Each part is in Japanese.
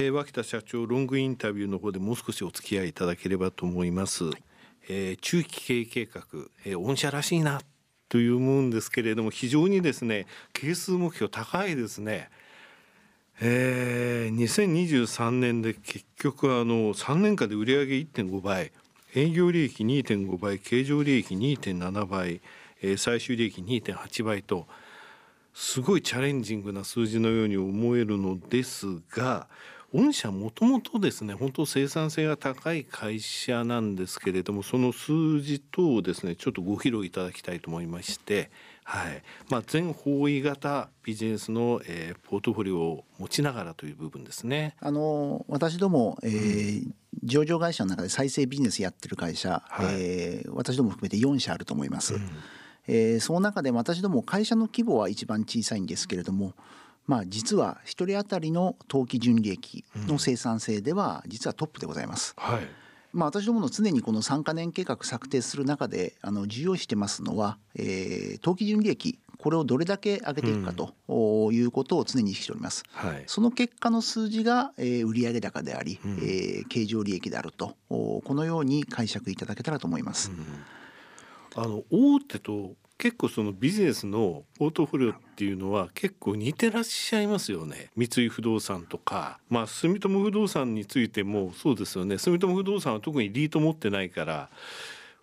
えー、脇田社長ロングインタビューの方でもう少しお付き合いいただければと思います、はい、えー、中期経営計画、えー、御社らしいなという思うんですけれども非常にですね係数目標高いですね。えー、2023年で結局あの3年間で売上1.5倍営業利益2.5倍経常利益2.7倍、えー、最終利益2.8倍とすごいチャレンジングな数字のように思えるのですが御社もともとですね本当生産性が高い会社なんですけれどもその数字等をですねちょっとご披露いただきたいと思いましてはいまあ、全方位型ビジネスの、えー、ポートフォリオを持ちながらという部分ですね。あの私ども、えー、うん、上場会社の中で再生ビジネスやってる会社、はい、えー、私ども含めて4社あると思います。うん、えー、その中で私ども会社の規模は一番小さいんですけれども、まあ、実は1人当たりの当期純利益の生産性では実はトップでございます。うん、はいまあ、私どもの常にこの3か年計画策定する中であの重要視してますのは、えー、当期純利益これをどれだけ上げていくかということを常に意識しております。はい、その結果の数字が、えー、売上高であり、うん、えー、経常利益であるとこのように解釈いただけたらと思います。うん、あの大手と結構そのビジネスのポートフォリオっていうのは結構似てらっしゃいますよね。三井不動産とか。まあ住友不動産についてもそうですよね。住友不動産は特にリート持ってないから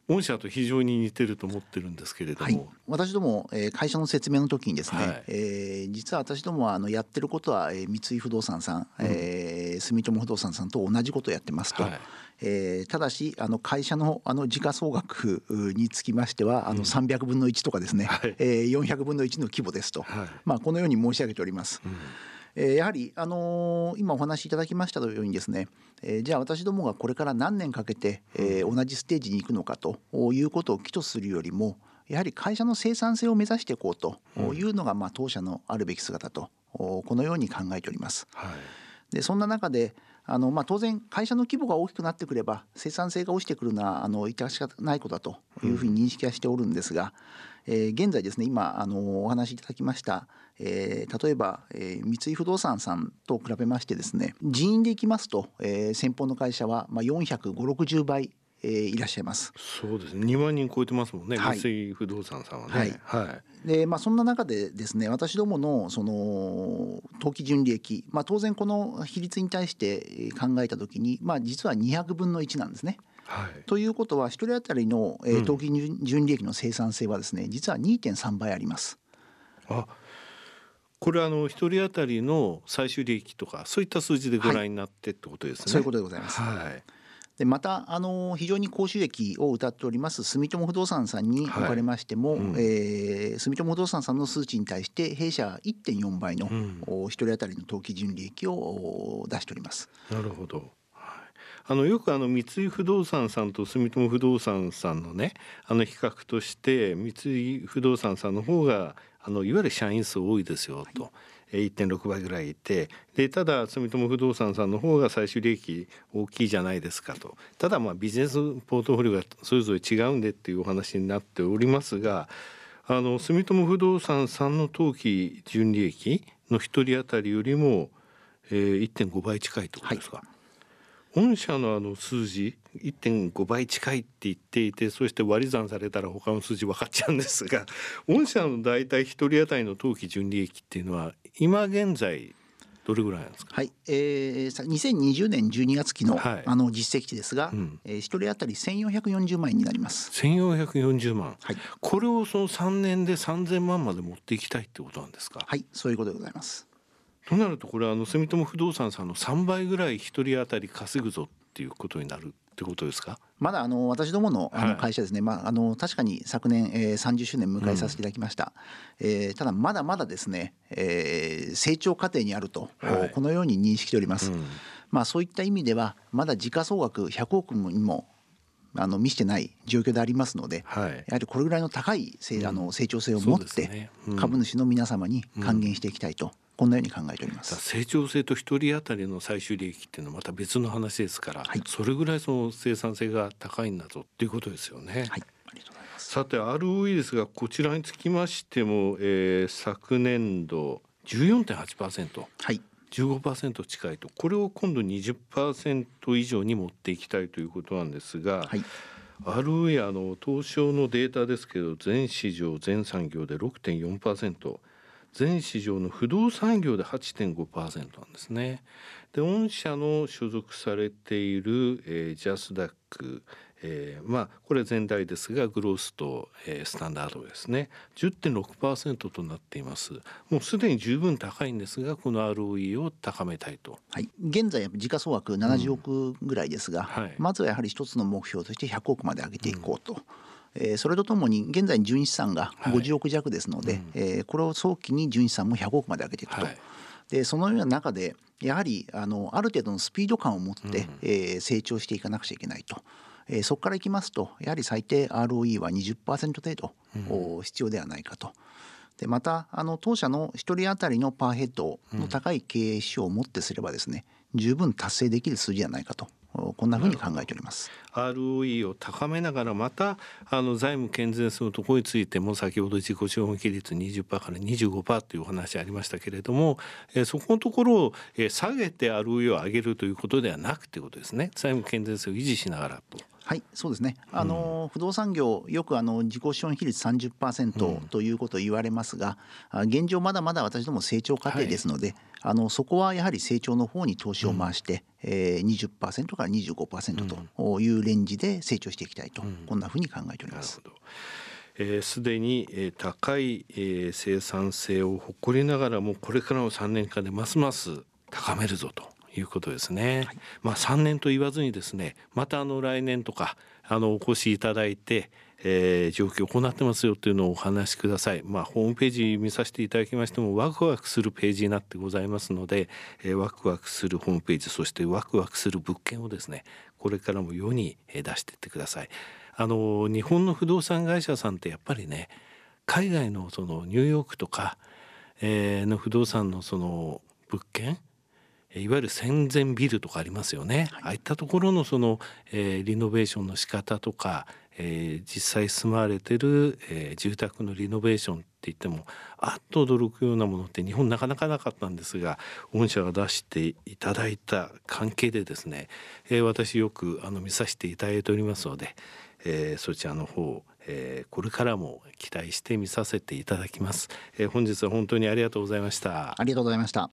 御社と非常に似てると思ってるんですけれども、はい、私ども、えー、会社の説明の時にですね、はい、えー、実は私どもはあのやってることは、えー、三井不動産さん、うん、えー、住友不動産さんと同じことをやってますと。はい。えー、ただしあの会社のあの時価総額につきましてはあの300分の1とかですね、はい、えー、400分の1の規模ですと、はい、まあ、このように申し上げております。うん。えー、やはり、あのー、今お話しいただきましたようにですね、えー、じゃあ私どもがこれから何年かけて、えー、同じステージに行くのかということを基とするよりもやはり会社の生産性を目指していこうというのが、まあ、当社のあるべき姿とこのように考えております。はい、でそんな中であのまあ、当然会社の規模が大きくなってくれば生産性が落ちてくるのはあの致し方ないことだというふうに認識はしておるんですが、うん、えー、現在ですね今あのお話しいただきました、えー、例えば、えー、三井不動産さんと比べましてですね人員でいきますと、えー、先方の会社は、まあ、45060倍えー、いらっしゃいます。そうですね。2万人超えてますもんね。はい、三井不動産さんはね。はい。はい、で、まあそんな中でですね、私どものその当期純利益、まあ当然この比率に対して考えたときに、まあ実は200分の1なんですね。はい、ということは1人当たりの、えー、当期純利益の生産性はですね、実は2.3倍あります。あこれはあの1人当たりの最終利益とかそういった数字でご覧になってってことですね。はい、そういうことでございます。はいでまたあの非常に高収益を謳っております住友不動産さんにおかれましても、はいうん、えー、住友不動産さんの数値に対して弊社1.4倍の、うん、1人当たりの当期純利益を出しております。なるほど。あのよくあの三井不動産さんと住友不動産さんのねあの比較として三井不動産さんの方があのいわゆる社員数多いですよと。はい1.6倍ぐらいいてでただ住友不動産さんの方が最終利益大きいじゃないですかと。ただまあビジネスポートフォリオがそれぞれ違うんでっていうお話になっておりますがあの住友不動産さんの当期純利益の1人当たりよりも、えー、1.5倍近いってことですか、はい、御社のあの数字1.5倍近いって言っていてそして割り算されたら他の数字分かっちゃうんですが 御社の大体1人当たりの当期純利益っていうのは今現在どれぐらいなんですか？はい、えー、2020年12月期の、はい、あの実績値ですが、うん、えー、一人当たり1440万円になります。1440万。はい。これをその3年で3000万まで持っていきたいってことなんですか？はい、そういうことでございます。となるとこれはあの住友不動産さんの3倍ぐらい一人当たり稼ぐぞっていうことになるってことですか？まだあの私どものあの会社ですね、はい、まあ、あの確かに昨年、えー、30周年迎えさせていただきました、うん、えー、ただまだまだですね、えー、成長過程にあると、はい、このように認識しております、うん、まあ、そういった意味ではまだ時価総額100億にもあの見してない状況でありますので、はい、やはりこれぐらいの高い成,、あの成長性を持って、株主の皆様に還元していきたいとこんなように考えております。成長性と一人当たりの最終利益っていうのはまた別の話ですから、はい、それぐらいその生産性が高いんだぞっていうことですよね。はい。さて ROE ですがこちらにつきましても、えー、昨年度14.8%、はい、15%近いと。これを今度20%以上に持っていきたいということなんですが、はい、ROE あの東証のデータですけど全市場全産業で6.4%全市場の不動産業で8.5%なんですね。で御社の所属されている、えー、ジャスダック、えー、まあこれ全体ですがグロースと、えー、スタンダードですね。10.6%となっています。もうすでに十分高いんですがこの ROE を高めたいと、はい、現在時価総額70億ぐらいですが、うん。はい、まずはやはり一つの目標として100億まで上げていこうと。うんえー、それとともに現在純資産が50億弱ですので、えー、これを早期に純資産も100億まで上げていくと。はい。でそのような中でやはりあのある程度のスピード感を持って、うん、えー、成長していかなくちゃいけないと。えー、そこからいきますとやはり最低 ROE は20%程度、うん、必要ではないかと。でまたあの当社の1人当たりのパーヘッドの高い経営指標をもってすればですね、十分達成できる数字ではないかとこんなふうに考えております。ROE を高めながらまたあの財務健全性のところについても先ほど自己資本比率20%から25%というお話ありましたけれども、えー、そこのところを、えー、下げて ROE を上げるということではなくてことですね財務健全性を維持しながらと。はいそうですね。あの、うん、不動産業よくあの自己資本比率30%ということを言われますが、うん、現状まだまだ私ども成長過程ですので、はい、あのそこはやはり成長の方に投資を回して、うん。えー、20%から25%というレンジで成長していきたいと、うん、こんなふうに考えております。す、えー、で、に、えー、高い、えー、生産性を誇りながらもこれからの3年間でますます高めるぞということですね。はい、まあ3年と言わずにですねまたあの来年とかあのお越しいただいて、えー、状況を行ってますよというのをお話しください。まあホームページ見させていただきましてもワクワクするページになってございますので、えー、ワクワクするホームページそしてワクワクする物件をですねこれからも世に出していってください。あの日本の不動産会社さんってやっぱりね海外のそのニューヨークとか、えー、の不動産のその物件いわゆる戦前ビルとかありますよね、はい、ああいったところのその、えー、リノベーションの仕方とか、えー、実際住まわれてる、えー、住宅のリノベーションって言ってもあっと驚くようなものって日本なかなかなかったんですが御社が出していただいた関係でですね、えー、私よくあの見させていただいておりますので、えー、そちらの方えー、これからも期待して見させていただきます、えー、本日は本当にありがとうございました。ありがとうございました